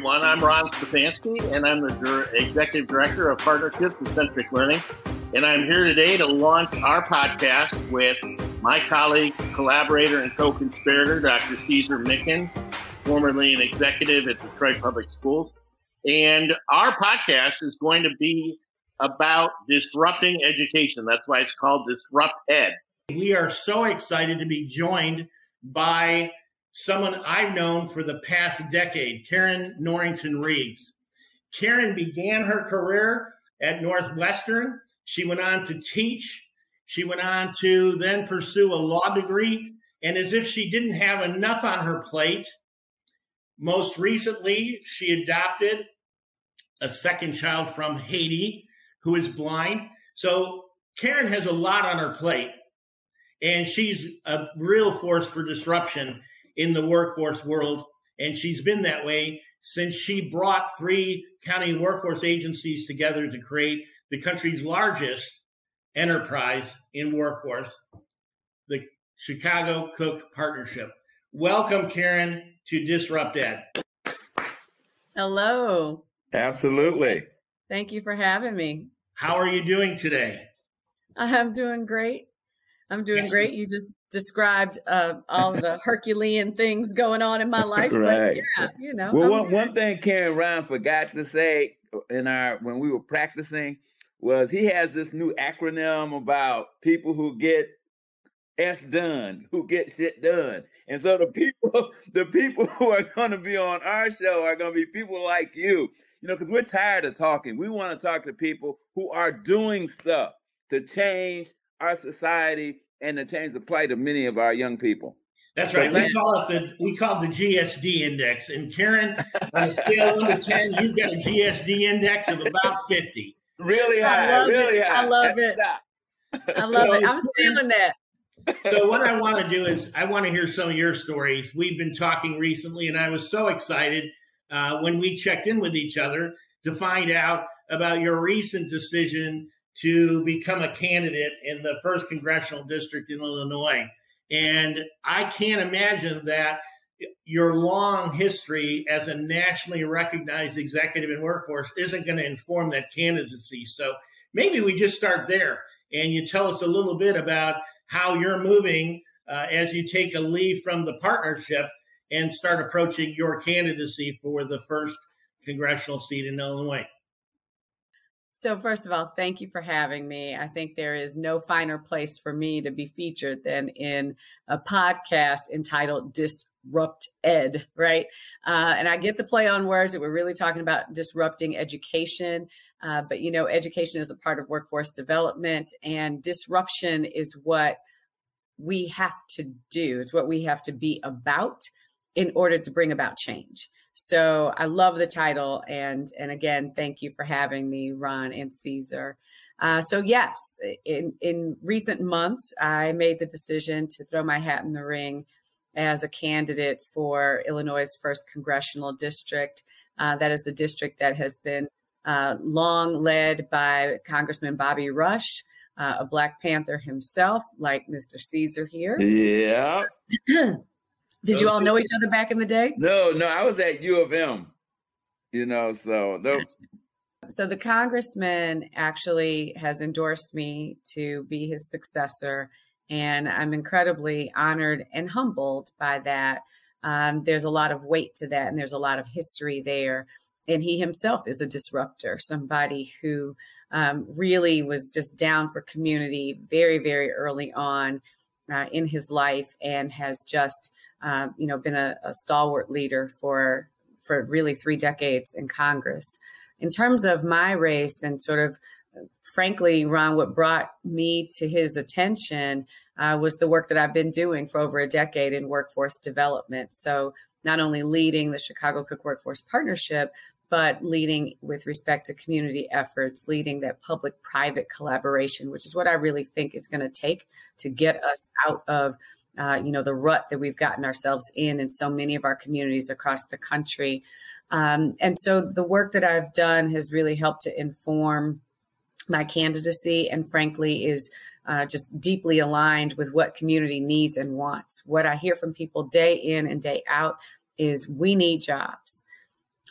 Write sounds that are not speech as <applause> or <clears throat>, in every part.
everyone. I'm Ron Stefanski, and I'm the Executive Director of Partnerships and Centric Learning. And I'm here today to launch our podcast with my colleague, collaborator, and co conspirator, Dr. Caesar Micken, formerly an executive at Detroit Public Schools. And our podcast is going to be about disrupting education. That's why it's called Disrupt Ed. We are so excited to be joined by someone I've known for the past decade, Karen Norington-Reaves. Karen began her career at Northwestern. She went on to teach. She went on to then pursue a law degree. And as if she didn't have enough on her plate, most recently, she adopted a second child from Haiti who is blind. So Karen has a lot on her plate, and she's a real force for disruption in the workforce world. And she's been that way since she brought three county workforce agencies together to create the country's largest enterprise in workforce, the Chicago Cook Partnership. Welcome, Karen, to Disrupt Ed. Hello. Absolutely. Thank you for having me. How are you doing today? <laughs> I'm doing great. I'm doing yes. great. You just described uh, all the <laughs> Herculean things going on in my life. right. But yeah, you know. Well, one, one thing Karen Ron forgot to say in our when we were practicing was he has this new acronym about people who get S done, who get shit done. And so the people, <laughs> the people who are going to be on our show are going to be people like you, you know, because we're tired of talking. We want to talk to people who are doing stuff to change our society and to change the plight of many of our young people. That's right. we call it the we call it the GSD index. And Karen, on a scale of one to ten, you've got a GSD index of about fifty. Really high. Really it. high. I love it. I love so, it. I'm stealing that. so what I want to do is I want to hear some of your stories. We've been talking recently, and I was so excited uh, when we checked in with each other to find out about your recent decision to become a candidate in the first congressional district in Illinois. And I can't imagine that your long history as a nationally recognized executive in workforce isn't going to inform that candidacy. So maybe we just start there and you tell us a little bit about how you're moving uh, as you take a leave from the partnership and start approaching your candidacy for the first congressional seat in Illinois. So, first of all, thank you for having me. I think there is no finer place for me to be featured than in a podcast entitled Disrupt Ed, right? Uh, and I get the play on words that we're really talking about disrupting education. Uh, but, you know, education is a part of workforce development, and disruption is what we have to do, it's what we have to be about in order to bring about change. So I love the title, and and again, thank you for having me, Ron and Caesar. Uh, so yes, in in recent months, I made the decision to throw my hat in the ring as a candidate for Illinois' first congressional district. Uh, that is the district that has been uh, long led by Congressman Bobby Rush, uh, a Black Panther himself, like Mr. Caesar here. Yeah. <clears throat> Did you all know each other back in the day? No, no, I was at U of M. You know, so no. So the congressman actually has endorsed me to be his successor, and I'm incredibly honored and humbled by that. Um, there's a lot of weight to that, and there's a lot of history there. And he himself is a disruptor, somebody who um, really was just down for community very, very early on uh, in his life, and has just um, you know, been a, a, stalwart leader for for really three decades in Congress. In terms of my race and sort of, frankly, Ron, what brought me to his attention uh, was the work that I've been doing for over a decade in workforce development. So not only leading the Chicago Cook Workforce Partnership, but leading with respect to community efforts, leading that public private collaboration, which is what I really think is going to take to get us out of uh, you know, the rut that we've gotten ourselves in in so many of our communities across the country. Um, and so the work that I've done has really helped to inform my candidacy and frankly is uh, just deeply aligned with what community needs and wants. What I hear from people day in and day out is we need jobs.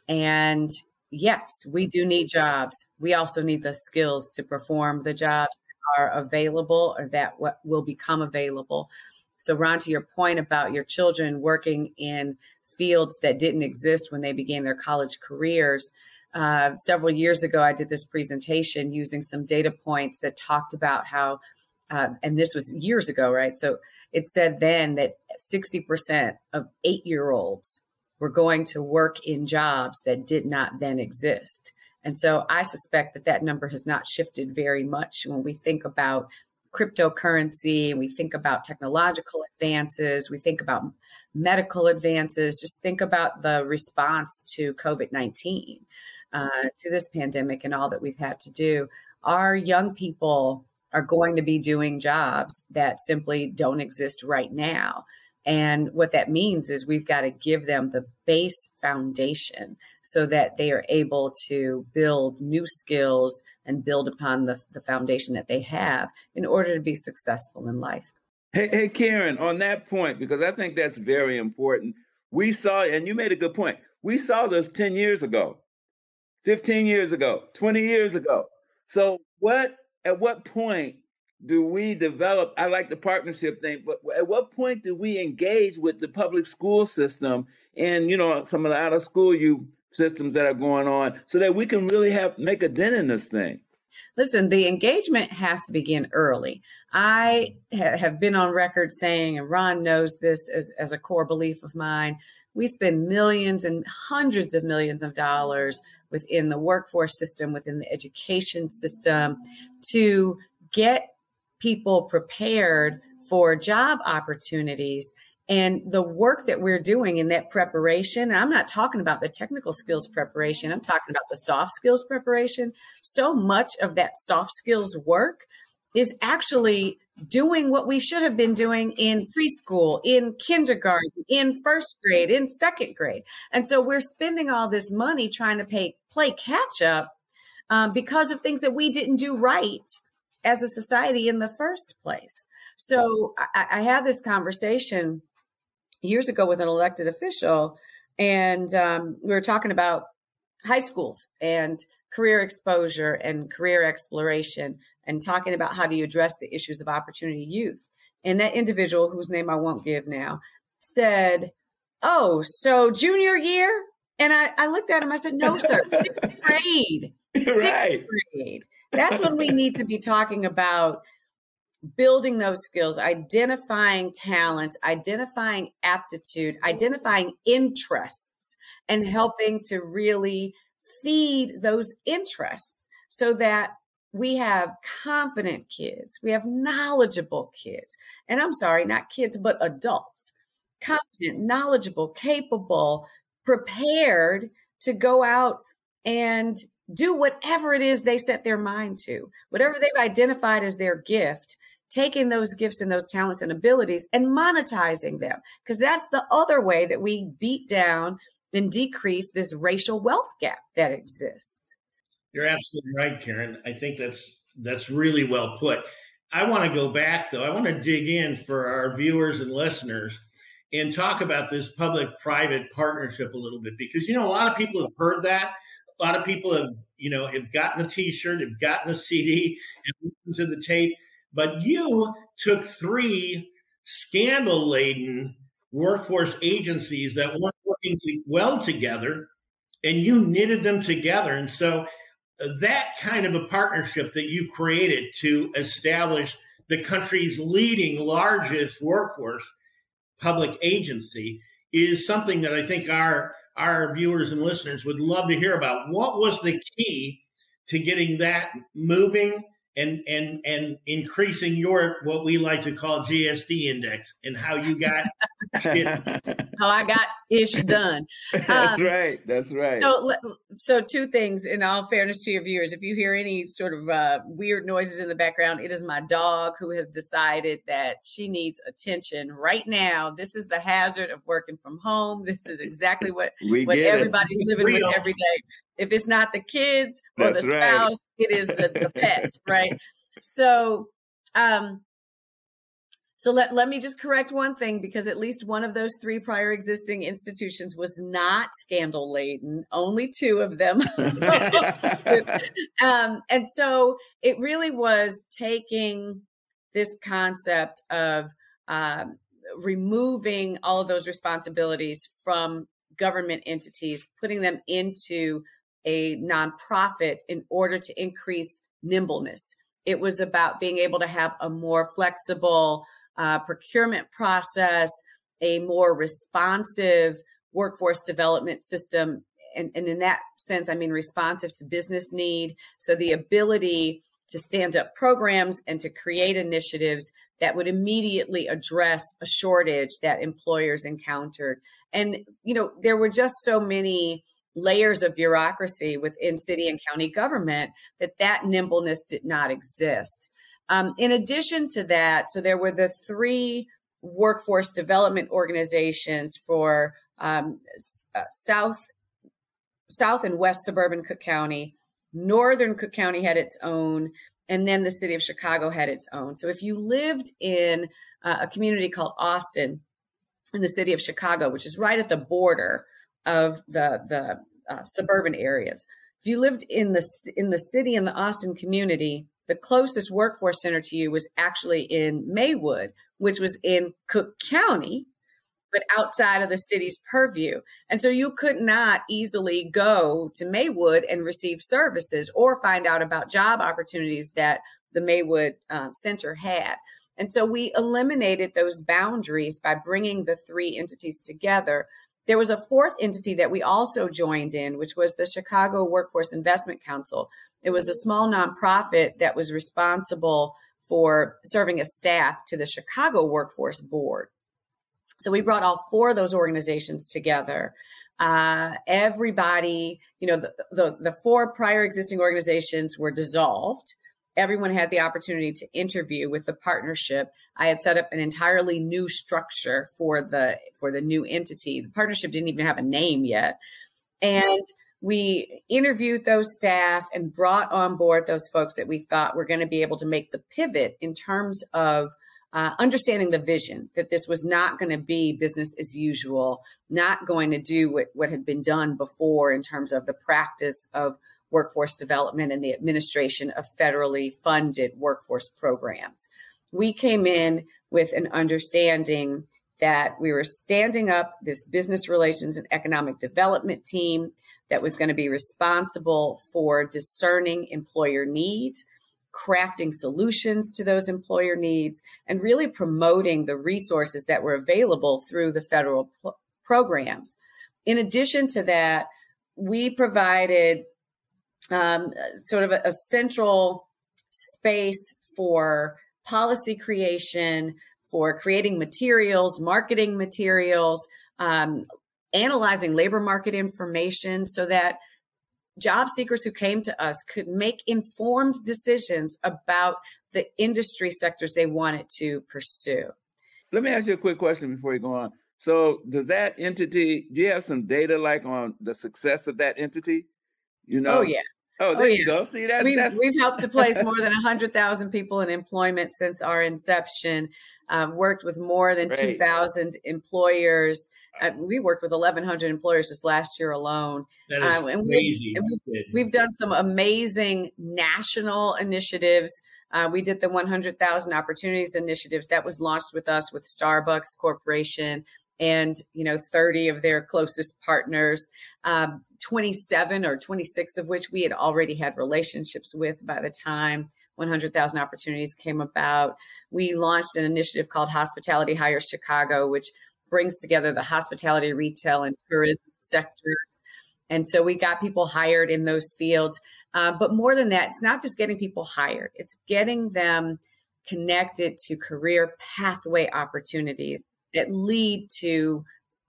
And yes, we do need jobs. We also need the skills to perform the jobs that are available or that will become available. So, Ron, to your point about your children working in fields that didn't exist when they began their college careers, uh, several years ago, I did this presentation using some data points that talked about how, uh, and this was years ago, right? So it said then that 60% of eight year olds were going to work in jobs that did not then exist. And so I suspect that that number has not shifted very much when we think about cryptocurrency, we think about technological advances, we think about medical advances, just think about the response to COVID 19 uh, to this pandemic and all that we've had to do, our young people are going to be doing jobs that simply don't exist right now. And what that means is we've got to give them the base foundation so that they are able to build new skills and build upon the, the foundation that they have in order to be successful in life. Hey, hey, Karen, on that point, because I think that's very important. We saw, and you made a good point. We saw this 10 years ago. 15 years ago, 20 years ago. So what at what point do we develop I like the partnership thing, but at what point do we engage with the public school system and you know some of the out of school you systems that are going on so that we can really have make a dent in this thing? Listen, the engagement has to begin early. I ha- have been on record saying, and Ron knows this as, as a core belief of mine, we spend millions and hundreds of millions of dollars within the workforce system, within the education system to get people prepared for job opportunities. And the work that we're doing in that preparation, I'm not talking about the technical skills preparation, I'm talking about the soft skills preparation. So much of that soft skills work is actually doing what we should have been doing in preschool, in kindergarten, in first grade, in second grade. And so we're spending all this money trying to pay, play catch up um, because of things that we didn't do right as a society in the first place. So I, I had this conversation years ago with an elected official, and um, we were talking about high schools and career exposure and career exploration and talking about how do you address the issues of opportunity youth. And that individual, whose name I won't give now, said, Oh, so junior year? And I, I looked at him, I said, No, sir, sixth <laughs> grade. Sixth right. grade. That's when we need to be talking about building those skills, identifying talents, identifying aptitude, identifying interests, and helping to really feed those interests so that we have confident kids, we have knowledgeable kids. And I'm sorry, not kids, but adults. Confident, knowledgeable, capable, prepared to go out and do whatever it is they set their mind to, whatever they've identified as their gift, taking those gifts and those talents and abilities and monetizing them. Because that's the other way that we beat down and decrease this racial wealth gap that exists. You're absolutely right, Karen. I think that's that's really well put. I want to go back though. I want to dig in for our viewers and listeners and talk about this public-private partnership a little bit because you know a lot of people have heard that. A lot of people have you know have gotten the T-shirt, have gotten the CD, and listened to the tape. But you took three scandal-laden workforce agencies that weren't working well together, and you knitted them together. And so uh, that kind of a partnership that you created to establish the country's leading largest workforce public agency is something that I think our our viewers and listeners would love to hear about. What was the key to getting that moving and and and increasing your what we like to call GSD index and how you got <laughs> how I got ish done. <laughs> That's um, right. That's right. So so two things in all fairness to your viewers, if you hear any sort of uh, weird noises in the background, it is my dog who has decided that she needs attention right now. This is the hazard of working from home. This is exactly what <laughs> what everybody's it. living Real. with every day. If it's not the kids or That's the spouse, right. it is the, the pet, right? <laughs> So, um, So let, let me just correct one thing because at least one of those three prior existing institutions was not scandal laden, only two of them. <laughs> <laughs> um, and so it really was taking this concept of um, removing all of those responsibilities from government entities, putting them into a nonprofit in order to increase nimbleness. It was about being able to have a more flexible, uh, procurement process, a more responsive workforce development system. And, and in that sense, I mean responsive to business need. So the ability to stand up programs and to create initiatives that would immediately address a shortage that employers encountered. And, you know, there were just so many layers of bureaucracy within city and county government that that nimbleness did not exist. Um, in addition to that, so there were the three workforce development organizations for um, uh, South, South and West suburban Cook County. Northern Cook County had its own, and then the city of Chicago had its own. So if you lived in uh, a community called Austin in the city of Chicago, which is right at the border of the the uh, suburban areas, if you lived in the in the city in the Austin community, the closest workforce center to you was actually in Maywood, which was in Cook County, but outside of the city's purview. And so you could not easily go to Maywood and receive services or find out about job opportunities that the Maywood um, Center had. And so we eliminated those boundaries by bringing the three entities together. There was a fourth entity that we also joined in, which was the Chicago Workforce Investment Council. It was a small nonprofit that was responsible for serving as staff to the Chicago Workforce Board. So we brought all four of those organizations together. Uh, everybody, you know, the, the, the four prior existing organizations were dissolved. Everyone had the opportunity to interview with the partnership. I had set up an entirely new structure for the for the new entity. The partnership didn't even have a name yet, and we interviewed those staff and brought on board those folks that we thought were going to be able to make the pivot in terms of uh, understanding the vision that this was not going to be business as usual, not going to do what, what had been done before in terms of the practice of workforce development and the administration of federally funded workforce programs. We came in with an understanding that we were standing up this business relations and economic development team that was going to be responsible for discerning employer needs, crafting solutions to those employer needs, and really promoting the resources that were available through the federal programs. In addition to that, we provided um, sort of a, a central space for policy creation, for creating materials, marketing materials, um, analyzing labor market information so that job seekers who came to us could make informed decisions about the industry sectors they wanted to pursue. Let me ask you a quick question before you go on. So, does that entity, do you have some data like on the success of that entity? You know? Oh, yeah. Oh, there oh, yeah. you go. See, that, we've, that's... we've helped to place more than 100,000 people in employment since our inception um, worked with more than 2,000 employers. Uh, we worked with 1,100 employers just last year alone. That is um, and crazy. We've, and we've, we've, done some amazing national initiatives. Uh, we did the 100,000 Opportunities Initiatives that was launched with us with Starbucks Corporation and you know 30 of their closest partners um, 27 or 26 of which we had already had relationships with by the time 100,000 opportunities came about. We launched an initiative called Hospitality Hires Chicago, which brings together the hospitality, retail, and tourism sectors. And so we got people hired in those fields. Uh, but more than that, it's not just getting people hired, it's getting them connected to career pathway opportunities that lead to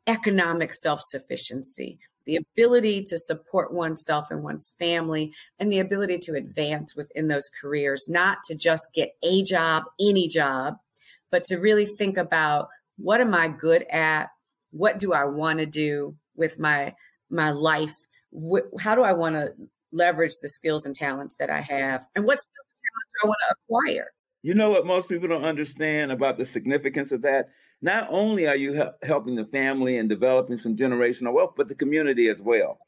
economic self sufficiency the ability to support oneself and one's family, and the ability to advance within those careers, not to just get a job, any job, but to really think about what am I good at? What do I want to do with my my life? how do I want to leverage the skills and talents that I have? And what skills and talents do I want to acquire? you know what most people don't understand about the significance of that? Not only are you help, helping the family and developing some generational wealth, but the community as well.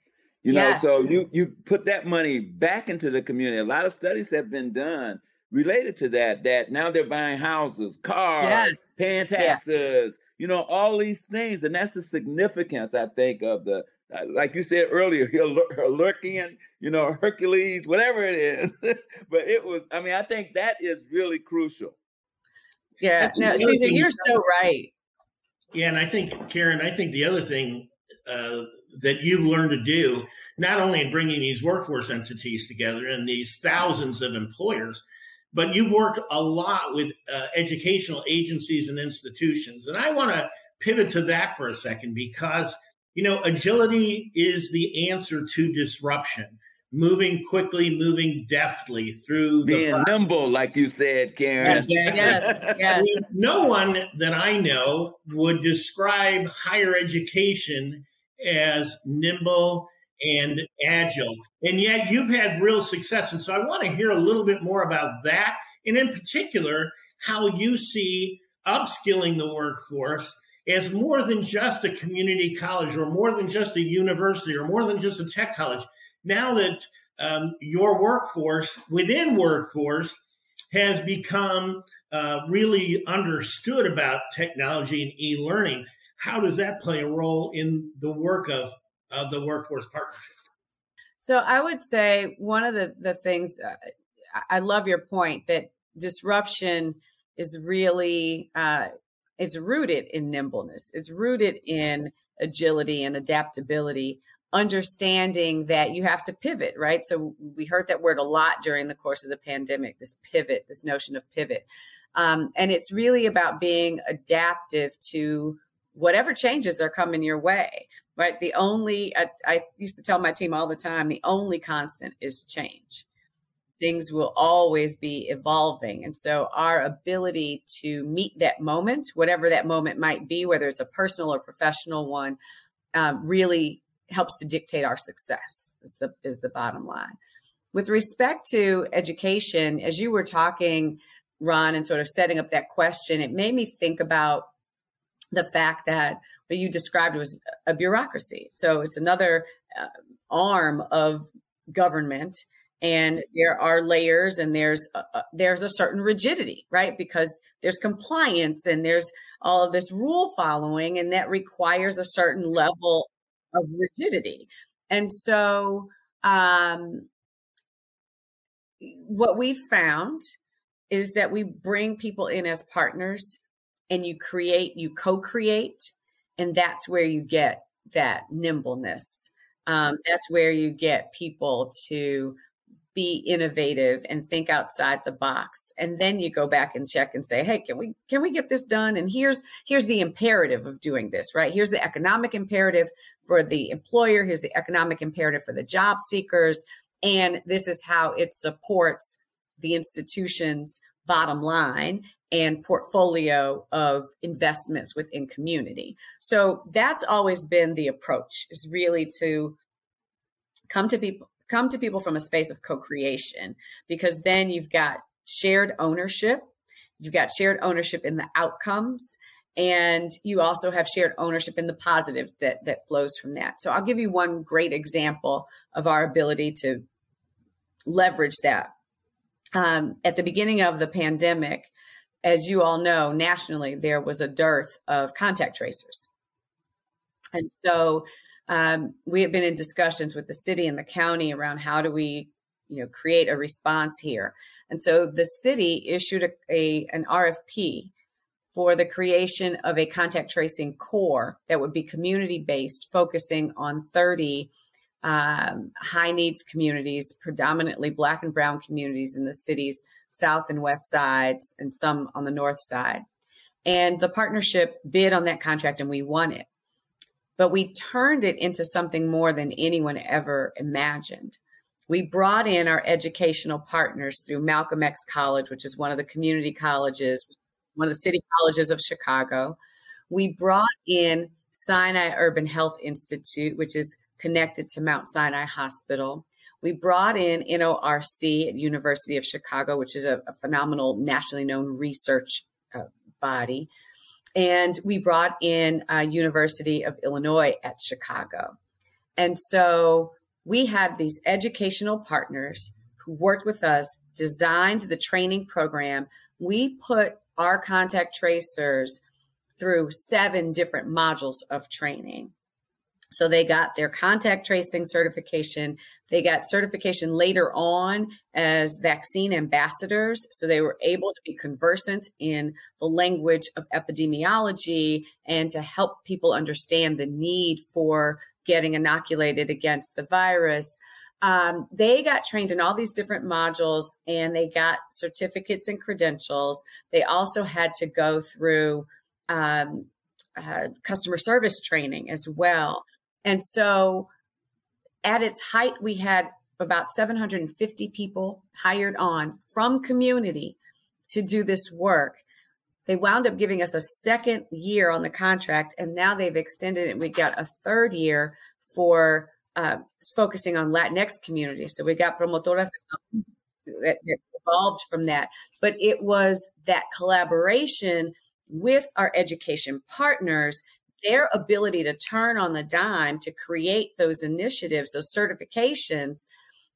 You know, yes. so you you put that money back into the community. A lot of studies have been done related to that. That now they're buying houses, cars, yes. paying taxes. You know, all these things, and that's the significance, I think, of the uh, like you said earlier, <laughs> lurking, you know, Hercules, whatever it is. <laughs> but it was, I mean, I think that is really crucial. Yeah, no, Caesar, you're so right. Yeah, and I think, Karen, I think the other thing uh, that you've learned to do, not only in bringing these workforce entities together and these thousands of employers, but you've worked a lot with uh, educational agencies and institutions. And I want to pivot to that for a second because, you know, agility is the answer to disruption. Moving quickly, moving deftly through being the nimble, like you said, Karen. Exactly. Yes, yes. No one that I know would describe higher education as nimble and agile. And yet you've had real success. And so I want to hear a little bit more about that. And in particular, how you see upskilling the workforce as more than just a community college or more than just a university or more than just a tech college. Now that um, your workforce within workforce has become uh, really understood about technology and e-learning, how does that play a role in the work of of the workforce partnership? So I would say one of the the things uh, I love your point that disruption is really uh, it's rooted in nimbleness. It's rooted in agility and adaptability, understanding that you have to pivot, right? So we heard that word a lot during the course of the pandemic. This pivot, this notion of pivot, um, and it's really about being adaptive to whatever changes are coming your way right? The only, I, I, used to tell my team all the time, the only constant is change. Things will always be evolving. And so our ability to meet that moment, whatever that moment might be, whether it's a personal or professional one, um, really helps to dictate our success is the, is the bottom line. With respect to education, as you were talking, Ron, and sort of setting up that question, it made me think about the fact that what you described was a bureaucracy. So it's another uh, arm of government and there are layers and there's a, there's a certain rigidity right because there's compliance and there's all of this rule following and that requires a certain level of rigidity. And so um, what we found is that we bring people in as partners and you create, you co create, and that's where you get that nimbleness. Um, that's where you get people to be innovative and think outside the box and then you go back and check and say hey can we can we get this done? And here's here's the imperative of doing this right? Here's the economic imperative for the employer here's the economic imperative for the job seekers and this is how it supports the institution's bottom line and portfolio of investments within community. So that's always been the approach is really to come to people come to people from a space of co-creation because then you've got shared ownership, you've got shared ownership in the outcomes and you also have shared ownership in the positive that that flows from that. So I'll give you one great example of our ability to leverage that. Um, at the beginning of the pandemic, as you all know, nationally, there was a dearth of contact tracers. And so um, we have been in discussions with the city and the county around how do we, you know, create a response here. And so the city issued a, a an RFP for the creation of a contact tracing corps that would be community based, focusing on 30 um, high needs communities, predominantly Black and Brown communities in the city's south and west sides, and some on the north side. And the partnership bid on that contract and we won it. But we turned it into something more than anyone ever imagined. We brought in our educational partners through Malcolm X College, which is one of the community colleges, one of the city colleges of Chicago. We brought in Sinai Urban Health Institute, which is connected to Mount Sinai Hospital. we brought in NORC at University of Chicago, which is a, a phenomenal nationally known research uh, body. And we brought in uh, University of Illinois at Chicago. And so we had these educational partners who worked with us, designed the training program. We put our contact tracers through seven different modules of training. So they got their contact tracing certification. They got certification later on as vaccine ambassadors. So they were able to be conversant in the language of epidemiology and to help people understand the need for getting inoculated against the virus. Um, they got trained in all these different modules and they got certificates and credentials. They also had to go through um, uh, customer service training as well. And so at its height, we had about 750 people hired on from community to do this work. They wound up giving us a second year on the contract, and now they've extended it. We got a third year for uh, focusing on Latinx communities. So we got promotoras that, that evolved from that. But it was that collaboration with our education partners their ability to turn on the dime to create those initiatives, those certifications.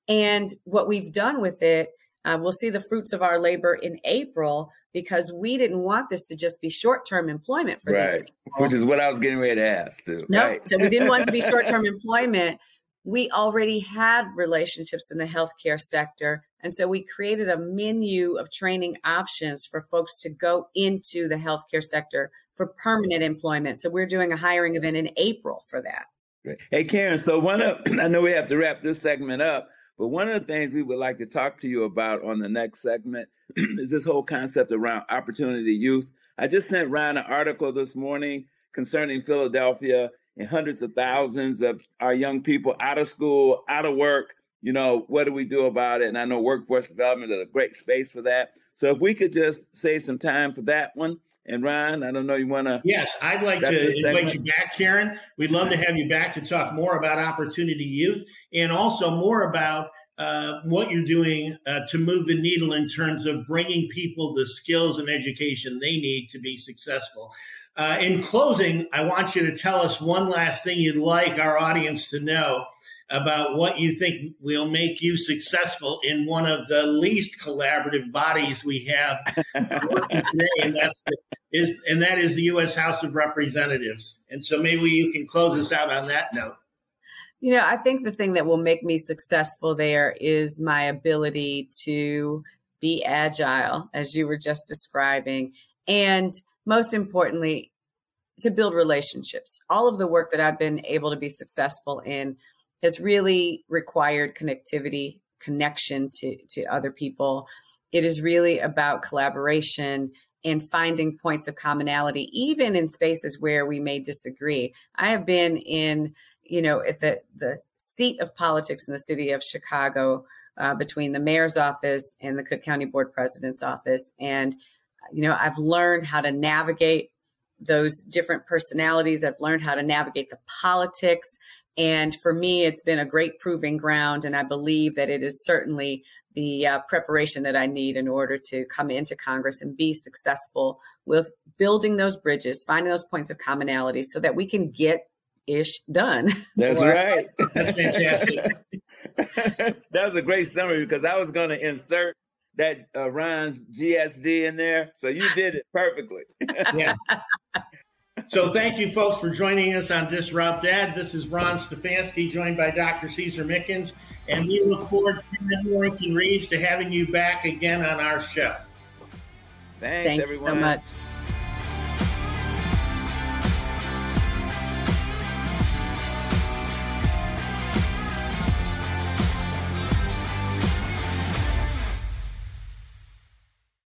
And what we've done with it, uh, we'll see the fruits of our labor in April because we didn't want this to just be short-term employment for right. these people. Which is what I was getting ready to ask too. No, right? so we didn't want to be <laughs> short-term employment. We already had relationships in the healthcare sector. And so we created a menu of training options for folks to go into the healthcare sector for permanent employment. So we're doing a hiring event in April for that. Great. Hey, Karen, so one up, <clears throat> I know we have to wrap this segment up, but one of the things we would like to talk to you about on the next segment <clears throat> is this whole concept around opportunity youth. I just sent Ron an article this morning concerning Philadelphia and hundreds of thousands of our young people out of school, out of work. You know, what do we do about it? And I know workforce development is a great space for that. So if we could just save some time for that one, and Ron, I don't know, you want to? Yes, I'd like to invite you back, Karen. We'd love to have you back to talk more about Opportunity Youth and also more about uh, what you're doing uh, to move the needle in terms of bringing people the skills and education they need to be successful. Uh, in closing, I want you to tell us one last thing you'd like our audience to know about what you think will make you successful in one of the least collaborative bodies we have <laughs> today, and that's the, is and that is the U.S. House of Representatives. And so maybe you can close us out on that note. You know, I think the thing that will make me successful there is my ability to be agile, as you were just describing, and most importantly, to build relationships. All of the work that I've been able to be successful in has really required connectivity, connection to, to other people. It is really about collaboration and finding points of commonality, even in spaces where we may disagree. I have been in, you know, at the, the seat of politics in the city of Chicago uh, between the mayor's office and the Cook County Board President's office. And, you know, I've learned how to navigate those different personalities. I've learned how to navigate the politics. And for me, it's been a great proving ground. And I believe that it is certainly the uh, preparation that I need in order to come into Congress and be successful with building those bridges, finding those points of commonality so that we can get ish done. <laughs> That's right. <laughs> That's fantastic. <laughs> that was a great summary because I was going to insert that uh, Ron's GSD in there. So you did it perfectly. yeah. So thank you, folks, for joining us on Disrupt Ed. This is Ron Stefanski, joined by Dr. Caesar Mickens, and we look forward to Norington-Reaves to having you back again on our show. Thanks, Thanks everyone. so much.